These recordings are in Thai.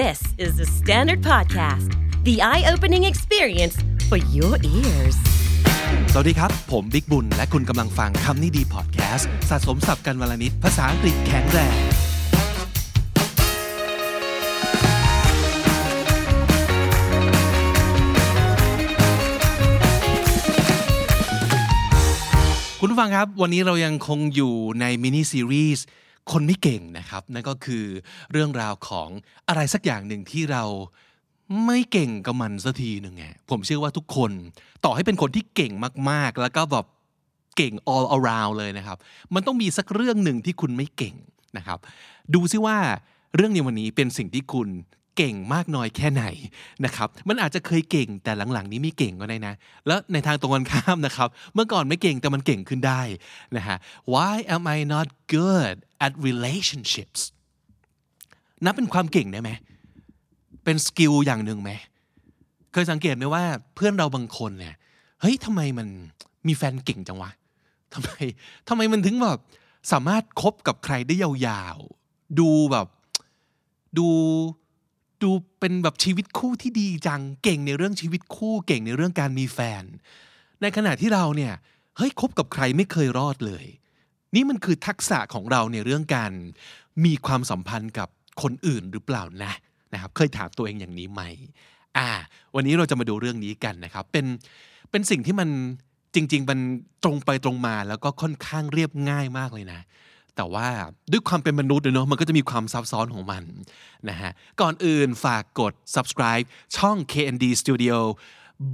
This is the Standard Podcast, the eye opening experience for your ears. สวัสดีครับ ผมบิ๊กบุญ และคุณกำลังฟังคำนี้ดีพอดแคสต์สะสมสับกันวลนิดภาษาอังกฤษแข็งแรงคุณฟังครับ วันนี้เรายังคงอยู่ในมินิซีรีส์ คนไม่เก่งนะครับ นั่นก็คือเรื่องราวของอะไรสักอย่างหนึ่งที่เราไม่เก่งกับมันสักทีหนึ่งไงผมเชื่อว่าทุกคนต่อให้เป็นคนที่เก่งมากๆ แล้วก็แบบเก่ง all around เลยนะครับ มันต้องมีสักเรื่องหนึ่งที่คุณไม่เก่งนะครับ ดูซิว่าเรื่องในวันนี้เป็นสิ่งที่คุณ เก่งมากน้อยแค่ไหนนะครับ มันอาจจะเคยเก่งแต่หลังๆ นี้ไม่เก่งก็ได้นะ แล้วในทางตรงกันข้ามนะครับ เมื่อก่อนไม่เก่งแต่มันเก่งขึ้นได้นะฮะ Why am I not good at relationships นับเป็นความเก่งได้ไหม เป็นสกิลอย่างหนึ่งไหม เคยสังเกตไหมว่าเพื่อนเราบางคนเนี่ย เฮ้ยทำไมมันมีแฟนเก่งจังวะทำไมทำไมมันถึงแบบสามารถคบกับใครได้ยาวๆ ดูแบบดู ดูเป็นแบบชีวิตคู่ที่ดีจังเก่งในเรื่องชีวิตคู่เก่งในเรื่องการมีแฟน ในขณะที่เราเนี่ยเฮ้ยคบกับใครไม่เคยรอดเลย นี่มันคือทักษะของเราในเรื่องการมีความสัมพันธ์กับคนอื่นหรือเปล่านะนะครับเคยถามตัวเองอย่างนี้ไหมอ่า วันนี้เราจะมาดูเรื่องนี้กันนะครับ เป็นเป็นสิ่งที่มันจริง ๆ มันตรงไปตรงมาแล้วก็ค่อนข้างเรียบง่ายมากเลยนะ แต่ว่าด้วยความเป็นมนุษย์เนาะมันก็จะมีความซับซ้อนของมันนะฮะก่อนอื่นฝากกด subscribe ช่อง KND Studio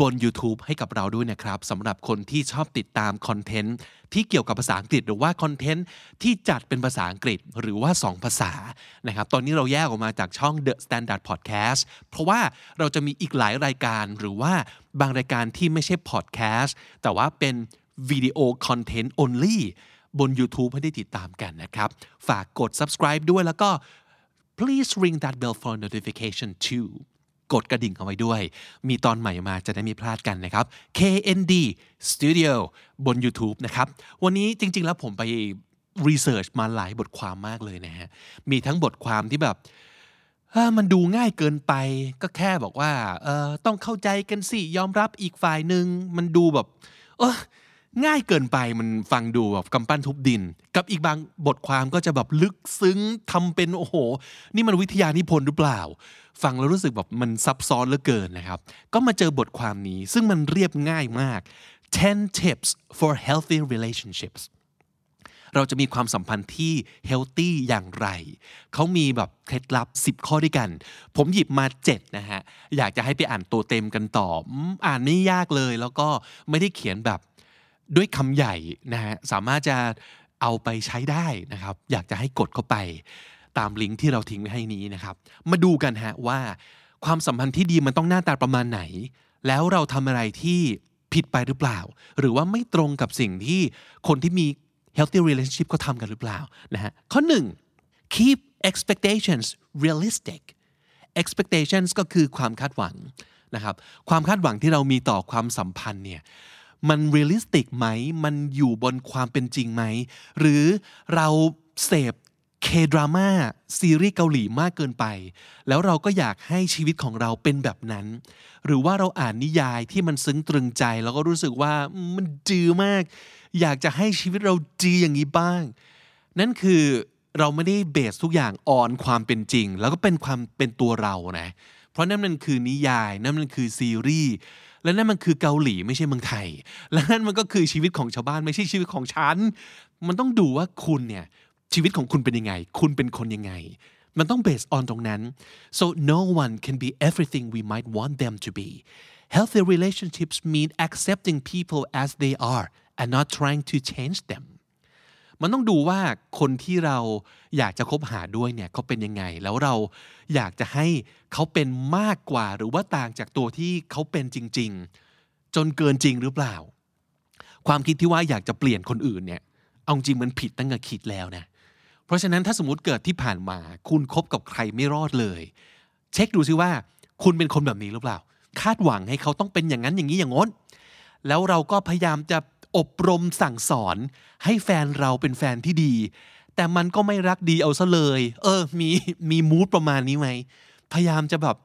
บน YouTube ให้กับเราด้วยนะครับสำหรับคนที่ชอบติดตามคอนเทนต์ที่เกี่ยวกับภาษาอังกฤษ หรือว่าคอนเทนต์ที่จัดเป็นภาษาอังกฤษหรือว่า 2 ภาษานะครับตอนนี้เราแยกออกมาจากช่อง The Standard Podcast เพราะว่าเราจะมีอีกหลายรายการหรือว่าบางรายการที่ไม่ใช่ podcast แต่ว่าเป็นวิดีโอคอนเทนต์ only บน YouTube ให้ได้ติดตามกันนะครับ ฝากกด subscribe ด้วยแล้วก็ please ring that bell for notification too กดกระดิ่งเอาไว้ด้วย มีตอนใหม่มาจะได้ไม่พลาดกันนะครับ KND Studio บน YouTube นะครับ วันนี้จริง ๆ แล้วผมไป research มาหลายบทความมากเลยนะฮะ มีทั้งบทความที่แบบมันดูง่ายเกินไป ก็แค่บอกว่าต้องเข้าใจกันสิ ยอมรับอีกฝ่ายหนึ่ง มันดูแบบ เออ ง่ายเกินไปมันฟังดูแบบกำปั้นทุบดิน กับอีกบางบทความก็จะแบบลึกซึ้งทำเป็นโอ้โห นี่มันวิทยานิพนธ์หรือเปล่า ฟังแล้วรู้สึกแบบมันซับซ้อนเหลือเกินนะครับ ก็มาเจอบทความนี้ซึ่งมันเรียบง่ายมาก 10 tips for healthy relationships เราจะมีความสัมพันธ์ที่เฮลตี้อย่างไร เขามีแบบเคล็ดลับ 10 ข้อด้วยกัน ผมหยิบมา 7 นะฮะ อยากจะให้ไปอ่านตัวเต็มกันต่อ อ่านไม่ยากเลย แล้วก็ไม่ได้เขียนแบบ ด้วยคำใหญ่นะฮะสามารถจะเอาไปใช้ได้นะครับ อยากจะให้กดเข้าไปตามลิงก์ที่เราทิ้งไว้ให้นี้นะครับ มาดูกันฮะว่าความสัมพันธ์ที่ดีมันต้องหน้าตาประมาณไหน แล้วเราทำอะไรที่ผิดไปหรือเปล่า หรือว่าไม่ตรงกับสิ่งที่คนที่มี healthy relationship ก็ทำกันหรือเปล่านะฮะข้อหนึ่ง keep expectations realistic expectations ก็คือความคาดหวังนะครับ ความคาดหวังที่เรามีต่อความสัมพันธ์เนี่ย มัน realistic ไหม มันอยู่บนความเป็นจริงไหม หรือเราเสพเคดราม่าซีรีส์เกาหลีมากเกินไป แล้วเราก็อยากให้ชีวิตของเราเป็นแบบนั้น หรือว่าเราอ่านนิยายที่มันซึ้งตรึงใจ แล้วก็รู้สึกว่ามันจือมาก อยากจะให้ชีวิตเราจืออย่างนี้บ้าง นั่นคือเราไม่ได้เบสทุกอย่างออนความเป็นจริง แล้วก็เป็นความเป็นตัวเรานะ เพราะนั่นมันคือนิยายนั่นมันคือซีรีส์ และนั่นมันคือเกาหลีไม่ใช่เมืองไทย และนั่นมันก็คือชีวิตของชาวบ้านไม่ใช่ชีวิตของฉัน มันต้องดูว่าคุณเนี่ยชีวิตของคุณเป็นยังไง คุณเป็นคนยังไง มันต้อง based on ตรงนั้น so no one can be everything we might want them to be healthy relationships mean accepting people as they are and not trying to change them มันต้องดูว่าคนที่เราอยากจะคบหาด้วยเนี่ยเขาเป็นยังไง แล้วเราอยากจะให้เขาเป็นมากกว่าหรือว่าต่างจากตัวที่เขาเป็นจริง ๆ จนเกินจริงหรือเปล่า ความคิดที่ว่าอยากจะเปลี่ยนคนอื่นเนี่ยเอาจริงมันผิดตั้งแต่คิดแล้วนะเพราะฉะนั้นถ้าสมมติเกิดที่ผ่านมา คุณคบกับใครไม่รอดเลย เช็คดูซิว่า คุณเป็นคนแบบนี้หรือเปล่า คาดหวังให้เขาต้องเป็นอย่างนั้นอย่างนี้อย่างง้นแล้วเราก็พยายามจะ อบรมสั่งสอน ให้แฟนเราเป็นแฟนที่ดี แต่มันก็ไม่รักดีเอาซะเลย เออ มีมีมูดประมาณนี้ไหม พยายามจะแบบ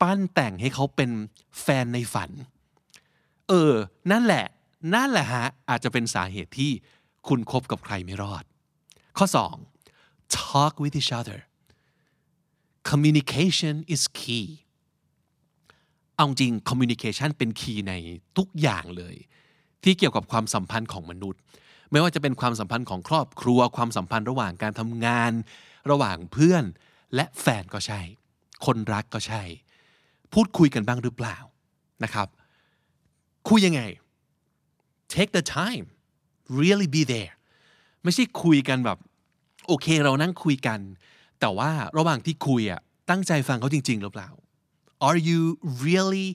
ปั้นแต่งให้เขาเป็นแฟนในฝัน เออ นั่นแหละ นั่นแหละฮะ อาจจะเป็นสาเหตุที่คุณคบกับใครไม่รอด ข้อ 2 talk with each other communication is key เอาจริง communication เป็นคีย์ในทุกอย่างเลย ที่เกี่ยวกับความสัมพันธ์ของมนุษย์ ไม่ว่าจะเป็นความสัมพันธ์ของครอบครัว ความสัมพันธ์ระหว่างการทำงาน ระหว่างเพื่อน และแฟนก็ใช่ คนรักก็ใช่ พูดคุยกันบ้างหรือเปล่านะครับ คุยยังไง take the time really be there ไม่ใช่คุยกันแบบ โอเคเรานั่งคุยกัน แต่ว่าระหว่างที่คุยอะตั้งใจฟังเขาจริง ๆ หรือเปล่า Are you really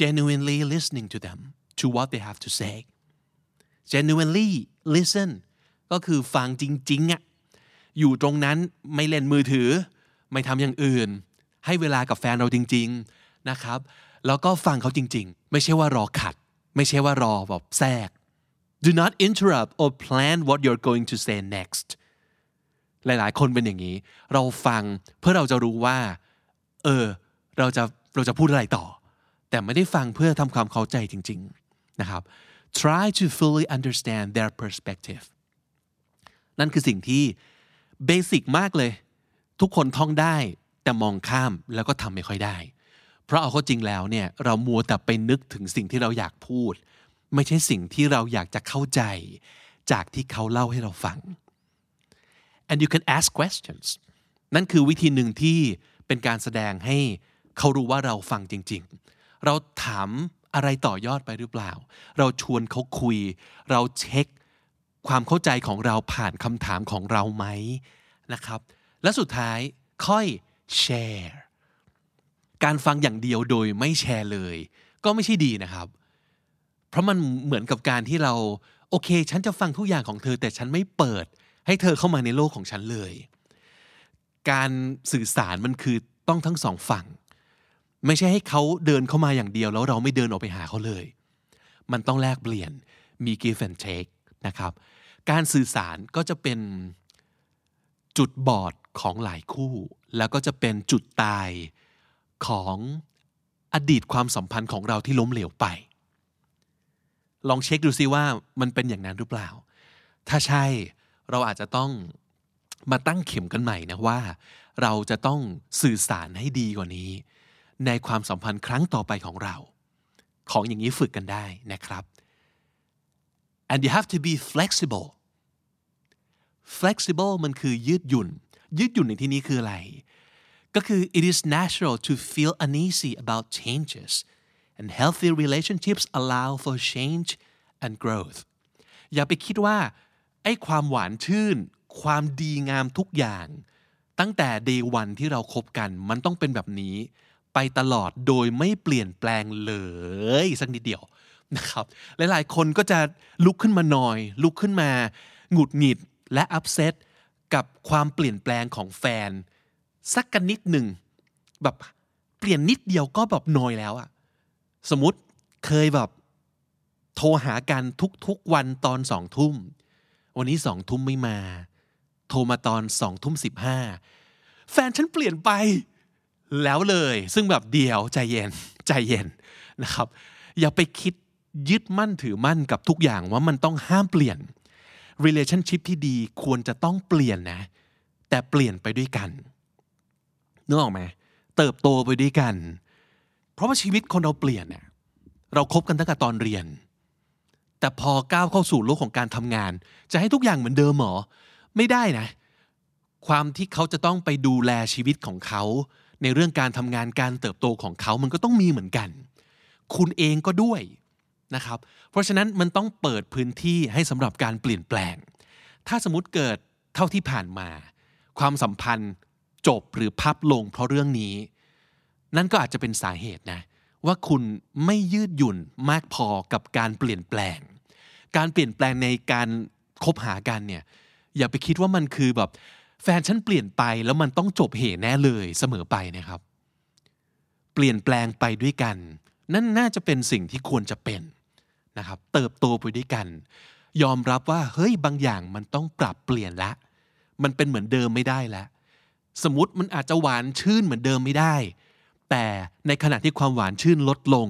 genuinely listening to them to what they have to say genuinely listen ก็คือฟังจริงๆอะอยู่ตรงนั้นไม่เล่นมือถือ ไม่ทำอย่างอื่น ให้เวลากับแฟนเราจริง ๆนะครับ แล้วก็ฟังเขาจริง ๆ ไม่ใช่ว่ารอขัด ไม่ใช่ว่ารอแบบแทรก do not interrupt or plan what you're going to say next หลายๆ คนเป็นอย่างนี้ เราฟังเพื่อเราจะรู้ว่า เออ เราจะเราจะพูดอะไรต่อ แต่ไม่ได้ฟังเพื่อทำความเข้าใจจริง ๆ นะครับ try to fully understand their perspective นั่นคือสิ่งที่เบสิกมากเลย ทุกคนท่องได้แต่มองข้ามแล้วก็ทำไม่ค่อยได้ เพราะเอาเข้าจริงแล้วเนี่ยเรามัวแต่ไปนึกถึงสิ่งที่เราอยากพูด ไม่ใช่สิ่งที่เราอยากจะเข้าใจ จากที่เขาเล่าให้เราฟัง and you can ask questions นั่นคือวิธีหนึ่งที่เป็นการแสดงให้เขารู้ว่าเราฟังจริง ๆ เราถาม อะไรต่อยอดไปหรือเปล่า เราชวนเขาคุย เราเช็คความเข้าใจของเราผ่านคำถามของเราไหมนะครับ และสุดท้ายค่อยแชร์การฟังอย่างเดียวโดยไม่แชร์เลย ก็ไม่ใช่ดีนะครับ เพราะมันเหมือนกับการที่เราโอเค ฉันจะฟังทุกอย่างของเธอ แต่ฉันไม่เปิด ให้เธอเข้ามาในโลกของฉันเลย การสื่อสารมันคือต้องทั้งสองฝั่ง ไม่ใช่ให้เขาเดินเข้ามาอย่างเดียว แล้วเราไม่เดินออกไปหาเขาเลย มันต้องแลกเปลี่ยนมี give and take นะครับ การสื่อสารก็จะเป็นจุดบอดของหลายคู่ แล้วก็จะเป็นจุดตายของอดีตความสัมพันธ์ของเราที่ล้มเหลวไป ลองเช็คดูซิว่ามันเป็นอย่างนั้นหรือเปล่า ถ้าใช่เราอาจจะต้องมาตั้งเข็มกันใหม่นะว่า เราจะต้องสื่อสารให้ดีกว่านี้ ในความสัมพันธ์ครั้งต่อไปของเรา ของอย่างนี้ฝึกกันได้นะครับ and you have to be flexible flexible มันคือยืดหยุ่น ยืดหยุ่นในที่นี้คืออะไร ก็คือ it is natural to feel uneasy about changes and healthy relationships allow for change and growth อย่าไปคิดว่าไอ้ความหวานชื่น ความดีงามทุกอย่าง ตั้งแต่ day one ที่เราครบกัน มันต้องเป็นแบบนี้ ไปตลอดโดยไม่เปลี่ยนแปลงเลยสักนิดเดียวนะครับหลายๆ คนก็จะลุกขึ้นมาหน่อย ลุกขึ้นมาหงุดหงิดและอัพเซตกับความเปลี่ยนแปลงของแฟน สักกันนิดหนึ่งแบบเปลี่ยนนิดเดียวก็แบบนอยแล้วอะสมมติเคยแบบโทรหากันทุกๆวันตอนสองทุ่ม วันนี้สองทุ่มไม่มา โทรมาตอนสองทุ่มสิบห้าแฟนฉันเปลี่ยนไป แล้วเลย ซึ่งแบบเดียวใจเย็นใจเย็นนะครับ อย่าไปคิดยึดมั่นถือมั่นกับทุกอย่างว่ามันต้องห้ามเปลี่ยน relationship ที่ดีควรจะต้องเปลี่ยนนะ แต่เปลี่ยนไปด้วยกันนึกออกไหมเติบโตไปด้วยกัน เพราะว่าชีวิตคนเราเปลี่ยนเนี่ยเราครบกันตั้งแต่ตอนเรียน แต่พอก้าวเข้าสู่โลกของการทำงาน จะให้ทุกอย่างเหมือนเดิมหรอ ไม่ได้นะ ความที่เขาจะต้องไปดูแลชีวิตของเขา ในเรื่องการทำงานการเติบโตของเขามันก็ต้องมีเหมือนกัน คุณเองก็ด้วยนะครับ เพราะฉะนั้นมันต้องเปิดพื้นที่ให้สำหรับการเปลี่ยนแปลง ถ้าสมมติเกิดเท่าที่ผ่านมา ความสัมพันธ์จบหรือพับลงเพราะเรื่องนี้ นั่นก็อาจจะเป็นสาเหตุนะ ว่าคุณไม่ยืดหยุ่นมากพอกับการเปลี่ยนแปลง การเปลี่ยนแปลงในการคบหากันเนี่ยอย่าไปคิดว่ามันคือแบบ แฟนฉันเปลี่ยนไปแล้วมันต้องจบเหตุแน่เลยเสมอไปนะครับ เปลี่ยนแปลงไปด้วยกัน นั่นน่าจะเป็นสิ่งที่ควรจะเป็นนะครับ เติบโตไปด้วยกัน ยอมรับว่าเฮ้ยบางอย่างมันต้องปรับเปลี่ยนละ มันเป็นเหมือนเดิมไม่ได้แล้วสมมติมันอาจจะหวานชื่นเหมือนเดิมไม่ได้ แต่ในขณะที่ความหวานชื่นลดลง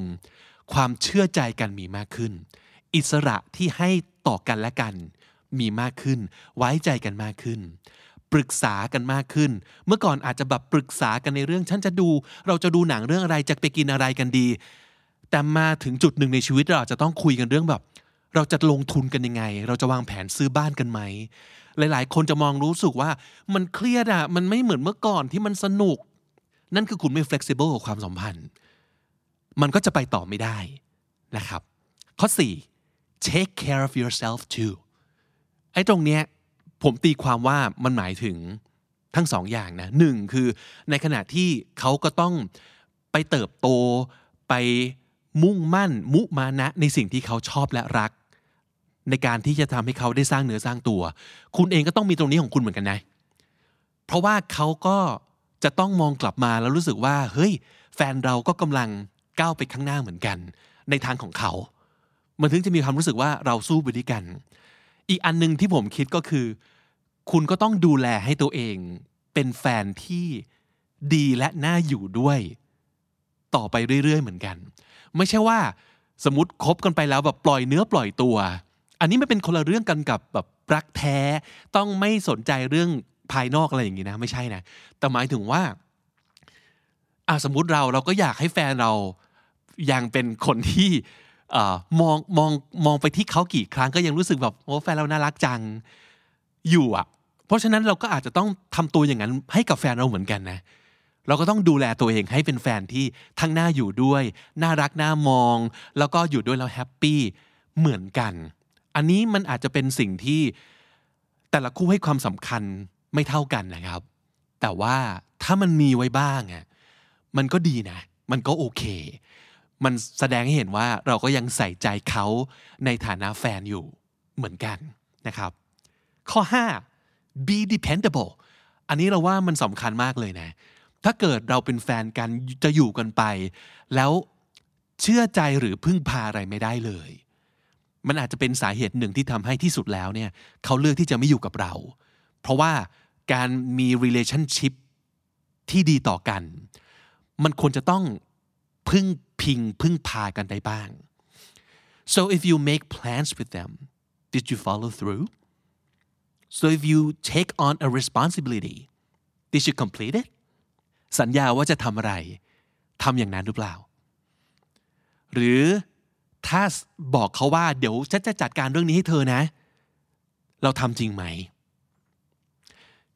ความเชื่อใจกันมีมากขึ้น อิสระที่ให้ต่อกันและกัน มีมากขึ้น ไว้ใจกันมากขึ้น ปรึกษากันมากขึ้น เมื่อก่อนอาจจะแบบปรึกษากันในเรื่องฉันจะดู เราจะดูหนังเรื่องอะไรจะไปกินอะไรกันดี แต่มาถึงจุดหนึ่งในชีวิตเราอาจจะต้องคุยกันเรื่องแบบ เราจะลงทุนกันยังไง เราจะวางแผนซื้อบ้านกันไหมหลาย ๆ คนจะมองรู้สึกว่ามันเครียดอะมันไม่เหมือนเมื่อก่อนที่มันสนุก นั่นคือคุณไม่ flexible กับความสัมพันธ์ มันก็จะไปต่อไม่ได้นะครับ ข้อ 4 take care of yourself too ไอ้ตรงเนี้ย ผมตีความว่ามันหมายถึงทั้งสองอย่างนะหนึ่งคือในขณะที่เขาก็ต้องไปเติบโตไปมุ่งมั่นมุมานะในสิ่งที่เขาชอบและรัก ในการที่จะทำให้เขาได้สร้างเนื้อสร้างตัว คุณเองก็ต้องมีตรงนี้ของคุณเหมือนกันนะ เพราะว่าเขาก็จะต้องมองกลับมาแล้วรู้สึกว่าเฮ้ย แฟนเราก็กำลังก้าวไปข้างหน้าเหมือนกัน ในทางของเขา มันถึงจะมีความรู้สึกว่าเราสู้ไปด้วยกัน อีกอันหนึ่งที่ผมคิดก็คือ คุณก็ต้องดูแลให้ตัวเอง เป็นแฟนที่ดีและน่าอยู่ด้วย ต่อไปเรื่อยๆเหมือนกัน ไม่ใช่ว่าสมมติคบกันไปแล้วแบบปล่อยเนื้อปล่อยตัว อันนี้ไม่เป็นคนละเรื่องกันกับแบบรักแท้ต้องไม่สนใจเรื่องภายนอกอะไรอย่างนี้นะ ไม่ใช่นะ แต่หมายถึงว่าอ่าสมมุติเราเราก็อยากให้แฟนเรายังเป็นคนที่อมองมองมองไปที่เขากี่ครั้งก็ยังรู้สึกแบบโอ้แฟนเราน่ารักจัง อยู่อะ เพราะฉะนั้นเราก็อาจจะต้องทำตัวอย่างนั้นให้กับแฟนเราเหมือนกันนะ เราก็ต้องดูแลตัวเองให้เป็นแฟนที่ทั้งน่าอยู่ด้วย น่ารักน่ามอง แล้วก็อยู่ด้วยแล้วแฮปปี้เหมือนกัน อันนี้มันอาจจะเป็นสิ่งที่แต่ละคู่ให้ความสำคัญไม่เท่ากันนะครับ แต่ว่าถ้ามันมีไว้บ้างอะมันก็ดีนะ มันก็โอเค มันแสดงให้เห็นว่าเราก็ยังใส่ใจเขาในฐานะแฟนอยู่เหมือนกันนะครับ ข้อ 5 be dependable อันนี้เราว่ามันสำคัญมากเลยนะ ถ้าเกิดเราเป็นแฟนกันจะอยู่กันไป แล้วเชื่อใจหรือพึ่งพาอะไรไม่ได้เลย มันอาจจะเป็นสาเหตุหนึ่งที่ทำให้ที่สุดแล้วเนี่ยเขาเลือกที่จะไม่อยู่กับเรา เพราะว่าการมี relationship ที่ดีต่อกัน มันควรจะต้องพึ่งพิงพึ่งพากันได้บ้าง so if you make plans with them did you follow through so if you take on a responsibility did you complete it สัญญาว่าจะทำอะไรทำอย่างนั้นหรือเปล่า หรือถ้าบอกเขาว่าเดี๋ยวฉันจะจัดการเรื่องนี้ให้เธอนะ เราทำจริงไหม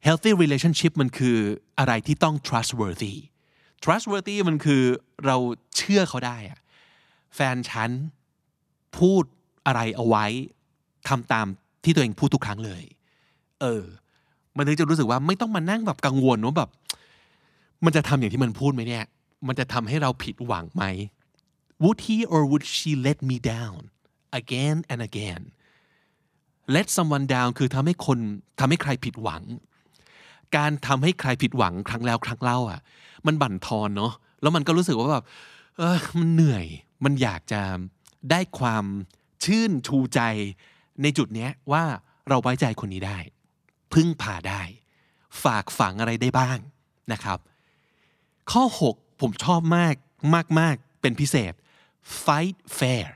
healthy relationship มันคืออะไรที่ต้อง trustworthy trustworthy มันคือเราเชื่อเขาได้อะแฟนฉันพูดอะไรเอาไว้ทำตามที่ตัวเองพูดทุกครั้งเลย เออ มันถึงจะรู้สึกว่าไม่ต้องมานั่งแบบกังวลว่าแบบ มันจะทำอย่างที่มันพูดไหมเนี่ย มันจะทำให้เราผิดหวังไหม Would he or would she let me down again and again let someone down คือทำให้คนทำให้ใครผิดหวัง การทำให้ใครผิดหวังครั้งแล้วครั้งเล่าอะ มันบั่นทอนเนาะ แล้วมันก็รู้สึกว่าแบบเออมันเหนื่อย มันอยากจะได้ความชื่นชูใจในจุดเนี้ยว่าเราไว้ใจคนนี้ได้ พึ่งพาได้ ฝากฝังอะไรได้บ้างนะครับ ข้อ 6 ผมชอบมากมากมากเป็นพิเศษ fight fair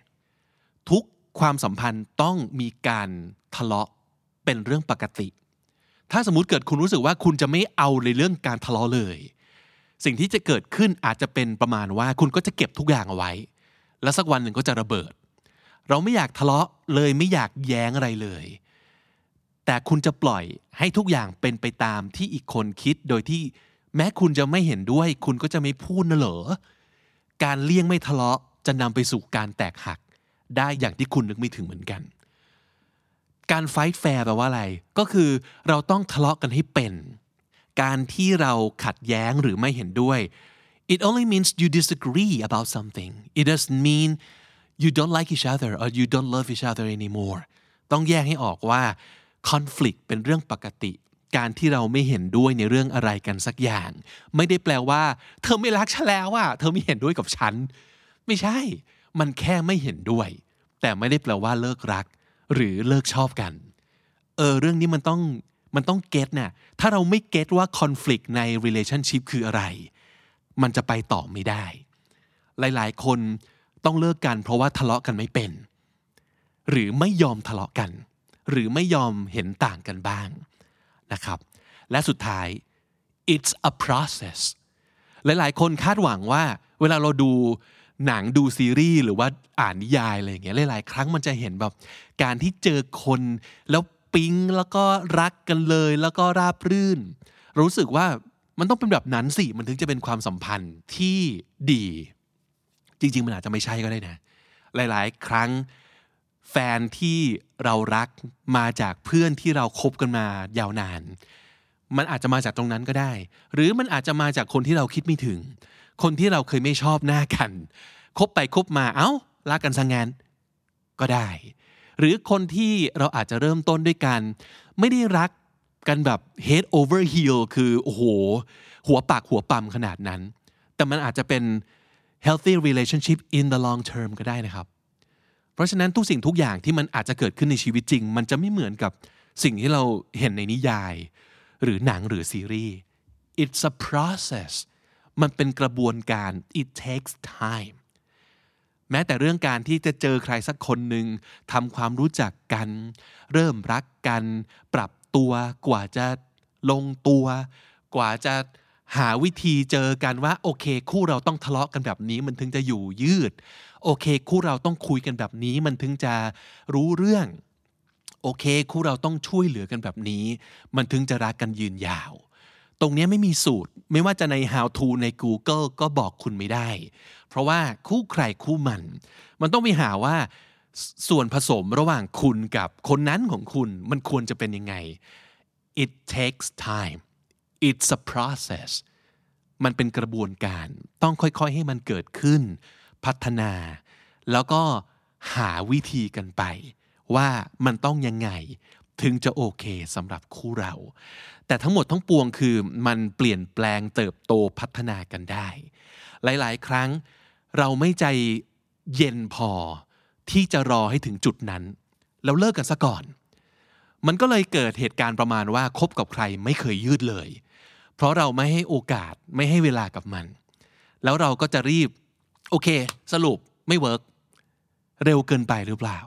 ทุกความสัมพันธ์ต้องมีการทะเลาะเป็นเรื่องปกติ ถ้าสมมติเกิดคุณรู้สึกว่าคุณจะไม่เอาในเรื่องการทะเลาะเลย สิ่งที่จะเกิดขึ้นอาจจะเป็นประมาณว่าคุณก็จะเก็บทุกอย่างเอาไว้ แล้วสักวันหนึ่งก็จะระเบิด เราไม่อยากทะเลาะเลยไม่อยากแย้งอะไรเลย แต่คุณจะปล่อยให้ทุกอย่างเป็นไปตามที่อีกคนคิดโดยที่แม้คุณจะไม่เห็นด้วย คุณก็จะไม่พูดนะเหรอ การเลี่ยงไม่ทะเลาะจะนำไปสู่การแตกหัก ได้อย่างที่คุณนึกไม่ถึงเหมือนกัน การไฟท์แฟร์แปลว่าอะไร ก็คือเราต้องทะเลาะกันให้เป็น การที่เราขัดแย้งหรือไม่เห็นด้วย it only means you disagree about something it doesn't mean you don't like each other or you don't love each other anymore ต้องแยกให้ออกว่า conflict เป็นเรื่องปกติ การที่เราไม่เห็นด้วยในเรื่องอะไรกันสักอย่าง ไม่ได้แปลว่า เธอไม่รักฉันแล้วอะเธอไม่เห็นด้วยกับฉัน ไม่ใช่ มันแค่ไม่เห็นด้วย แต่ไม่ได้แปลว่าเลิกรัก หรือเลิกชอบกัน เออเรื่องนี้มันต้องมันต้องเก็ตเนี่ยถ้าเราไม่เก็ตว่า conflict ใน relationship คืออะไร มันจะไปต่อไม่ได้ หลายๆ คนต้องเลิกกันเพราะว่าทะเลาะกันไม่เป็น หรือไม่ยอมทะเลาะกัน หรือไม่ยอมเห็นต่างกันบ้างนะครับ และสุดท้าย it's a process หลายๆ คนคาดหวังว่า เวลาเราดูหนังดูซีรีส์หรือว่าอ่านนิยายอะไรอย่างเงี้ยหลายๆ ครั้งมันจะเห็นแบบการที่เจอคนแล้วปิ๊งแล้วก็รักกันเลยแล้วก็ราบรื่น รู้สึกว่ามันต้องเป็นแบบนั้นสิ มันถึงจะเป็นความสัมพันธ์ที่ดี จริง ๆ มันอาจจะไม่ใช่ก็ได้นะ หลาย ๆ ครั้ง แฟนที่เรารักมาจากเพื่อนที่เราคบกันมายาวนาน มันอาจจะมาจากตรงนั้นก็ได้ หรือมันอาจจะมาจากคนที่เราคิดไม่ถึง คนที่เราเคยไม่ชอบหน้ากัน คบไปคบมาเอ้ารักกันสังงานก็ได้ หรือคนที่เราอาจจะเริ่มต้นด้วยกัน ไม่ได้รักกันแบบ head over heel คือโอ้โห หัวปากหัวปั๊มขนาดนั้น แต่มันอาจจะเป็น healthy relationship in the long term ก็ได้นะครับ เพราะฉะนั้นทุกสิ่งทุกอย่างที่มันอาจจะเกิดขึ้นในชีวิตจริง มันจะไม่เหมือนกับสิ่งที่เราเห็นในนิยาย หรือหนังหรือซีรีส์ it's a process มันเป็นกระบวนการ it takes time แม้แต่เรื่องการที่จะเจอใครสักคนหนึ่งทำความรู้จักกัน เริ่มรักกัน ปรับตัวกว่าจะลงตัว กว่าจะหาวิธีเจอกันว่าโอเค คู่เราต้องทะเลาะกันแบบนี้มันถึงจะอยู่ยืด โอเค คู่เราต้องคุยกันแบบนี้ มันถึงจะรู้เรื่อง โอเค คู่เราต้องช่วยเหลือกันแบบนี้ มันถึงจะรักกันยืนยาว ตรงนี้ไม่มีสูตร ไม่ว่าจะใน how to ใน Google ก็บอกคุณไม่ได้ เพราะว่าคู่ใครคู่มัน มันต้องไปหาว่าส่วนผสมระหว่างคุณกับคนนั้นของคุณมันควรจะเป็นยังไง it takes time it's a process มันเป็นกระบวนการ ต้องค่อยๆให้มันเกิดขึ้น พัฒนา แล้วก็หาวิธีกันไป ว่ามันต้องยังไง ถึงจะโอเคสำหรับคู่เรา แต่ทั้งหมดทั้งปวงคือมันเปลี่ยนแปลงเติบโตพัฒนากันได้ หลายๆ ครั้งเราไม่ใจเย็นพอที่จะรอให้ถึงจุดนั้น แล้วเลิกกันซะก่อน มันก็เลยเกิดเหตุการณ์ประมาณว่าคบกับใครไม่เคยยืดเลย เพราะเราไม่ให้โอกาสไม่ให้เวลากับมัน แล้วเราก็จะรีบ โอเค สรุปไม่เวิร์กเร็วเกินไปหรือเปล่า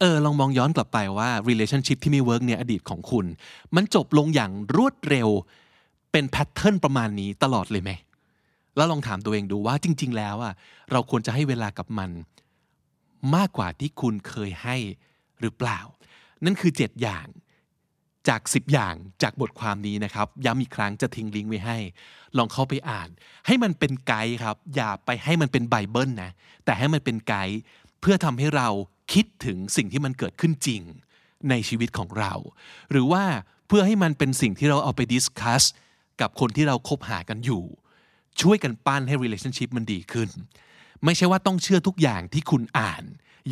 เออ ลองมองย้อนกลับไปว่า relationship ที่ไม่เวิร์กเนี่ยอดีตของคุณ มันจบลงอย่างรวดเร็ว เป็นแพทเทิร์นประมาณนี้ตลอดเลยไหม แล้วลองถามตัวเองดูว่าจริง ๆ แล้วอะเราควรจะให้เวลากับมัน มากกว่าที่คุณเคยให้หรือเปล่า นั่นคือ 7 อย่าง จาก 10 อย่างจากบทความนี้นะครับ ย้ำอีกครั้งจะทิ้งลิงก์ไว้ให้ ลองเข้าไปอ่าน ให้มันเป็นไกด์ครับ อย่าไปให้มันเป็นไบเบิลนะ แต่ให้มันเป็นไกด์เพื่อทำให้เราคิดถึงสิ่งที่มันเกิดขึ้นจริงในชีวิตของเรา หรือว่าเพื่อให้มันเป็นสิ่งที่เราเอาไป discuss กับคนที่เราคบหากันอยู่ ช่วยกันปั้นให้ relationship มันดีขึ้น ไม่ใช่ว่าต้องเชื่อทุกอย่างที่คุณอ่าน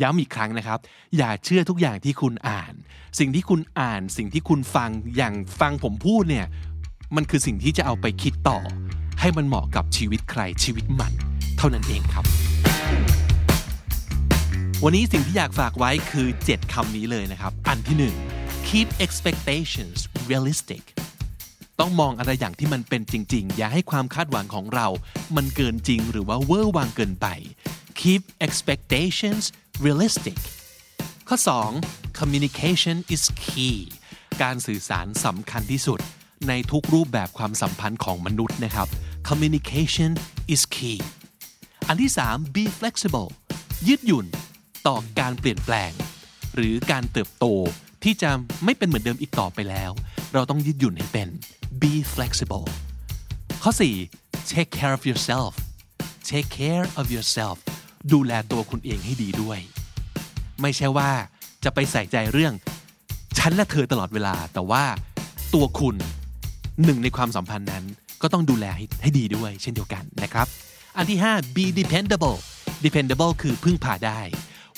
ย้ำอีกครั้งนะครับ อย่าเชื่อทุกอย่างที่คุณอ่าน สิ่งที่คุณอ่าน สิ่งที่คุณฟังอย่างฟังผมพูดเนี่ยมันคือสิ่งที่จะเอาไปคิดต่อ ให้มันเหมาะกับชีวิตใครชีวิตมัน เท่านั้นเองครับ วันนี้สิ่งที่อยากฝากไว้คือ 7คำนี้เลยนะครับ อันที่ 1 keep expectations realistic ต้องมองอะไรอย่างที่มันเป็นจริง ๆ อย่าให้ความคาดหวังของเรา มันเกินจริงหรือว่าเวอร์วางเกินไป keep expectations realistic ข้อ 2 communication is key การสื่อสารสำคัญที่สุด ในทุกรูปแบบความสัมพันธ์ของมนุษย์นะครับ communication is key อันที่ 3 be flexible ยืดหยุ่นต่อการเปลี่ยนแปลง หรือการเติบโตที่จะไม่เป็นเหมือนเดิมอีกต่อไปแล้ว เราต้องยืดหยุ่นให้เป็น be flexible ข้อ 4 take care of yourself take care of yourself ดูแลตัวคุณเองให้ดีด้วย ไม่ใช่ว่าจะไปใส่ใจเรื่อง ฉันและเธอตลอดเวลา แต่ว่าตัวคุณหนึ่งในความสัมพันธ์นั้น ก็ต้องดูแลให้ใหดีด้วย เช่นเดียวกันนะครับ อันที่ 5 be dependable dependable คือพึ่งพาได้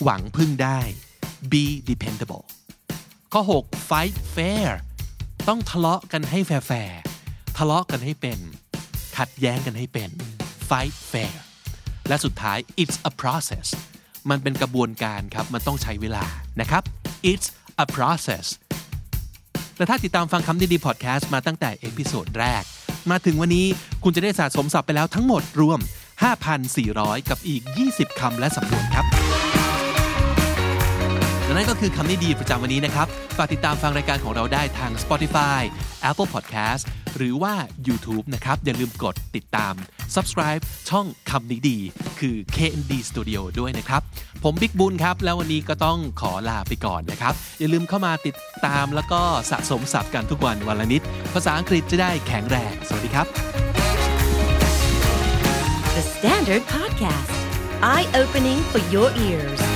หวังพึ่งได้ be dependable ข้อ 6 fight fair ต้องทะเลาะกันให้แฟร์ทะเลาะกันให้เป็น ขัดแย้งกันให้เป็น fight fair และสุดท้าย it's a process มันเป็นกระบวนการครับ มันต้องใช้เวลานะครับ it's a process และถ้าติดตามฟังคำนี้ดีพอดแคสต์มาตั้งแต่ episode แรก มาถึงวันนี้คุณจะได้สะสมศัพท์ไปแล้วทั้งหมดรวม 5,400 กับอีก 20 คำและสำนวนครับ และนั่นก็คือคำนี้ดีประจำวันนี้นะครับ ฝากติดตามฟังรายการของเราได้ทาง Spotify Apple Podcast หรือว่า YouTube นะครับ อย่าลืมกดติดตาม subscribe ช่องคำนี้ดี คือ KND Studio ด้วยนะครับ ผมบิ๊กบุญครับ แล้ววันนี้ก็ต้องขอลาไปก่อนนะครับ อย่าลืมเข้ามาติดตามแล้วก็สะสมศัพท์กันทุกวันวันละนิด ภาษาอังกฤษจะได้แข็งแรง สวัสดีครับ The Standard Podcast, eye opening for your ears.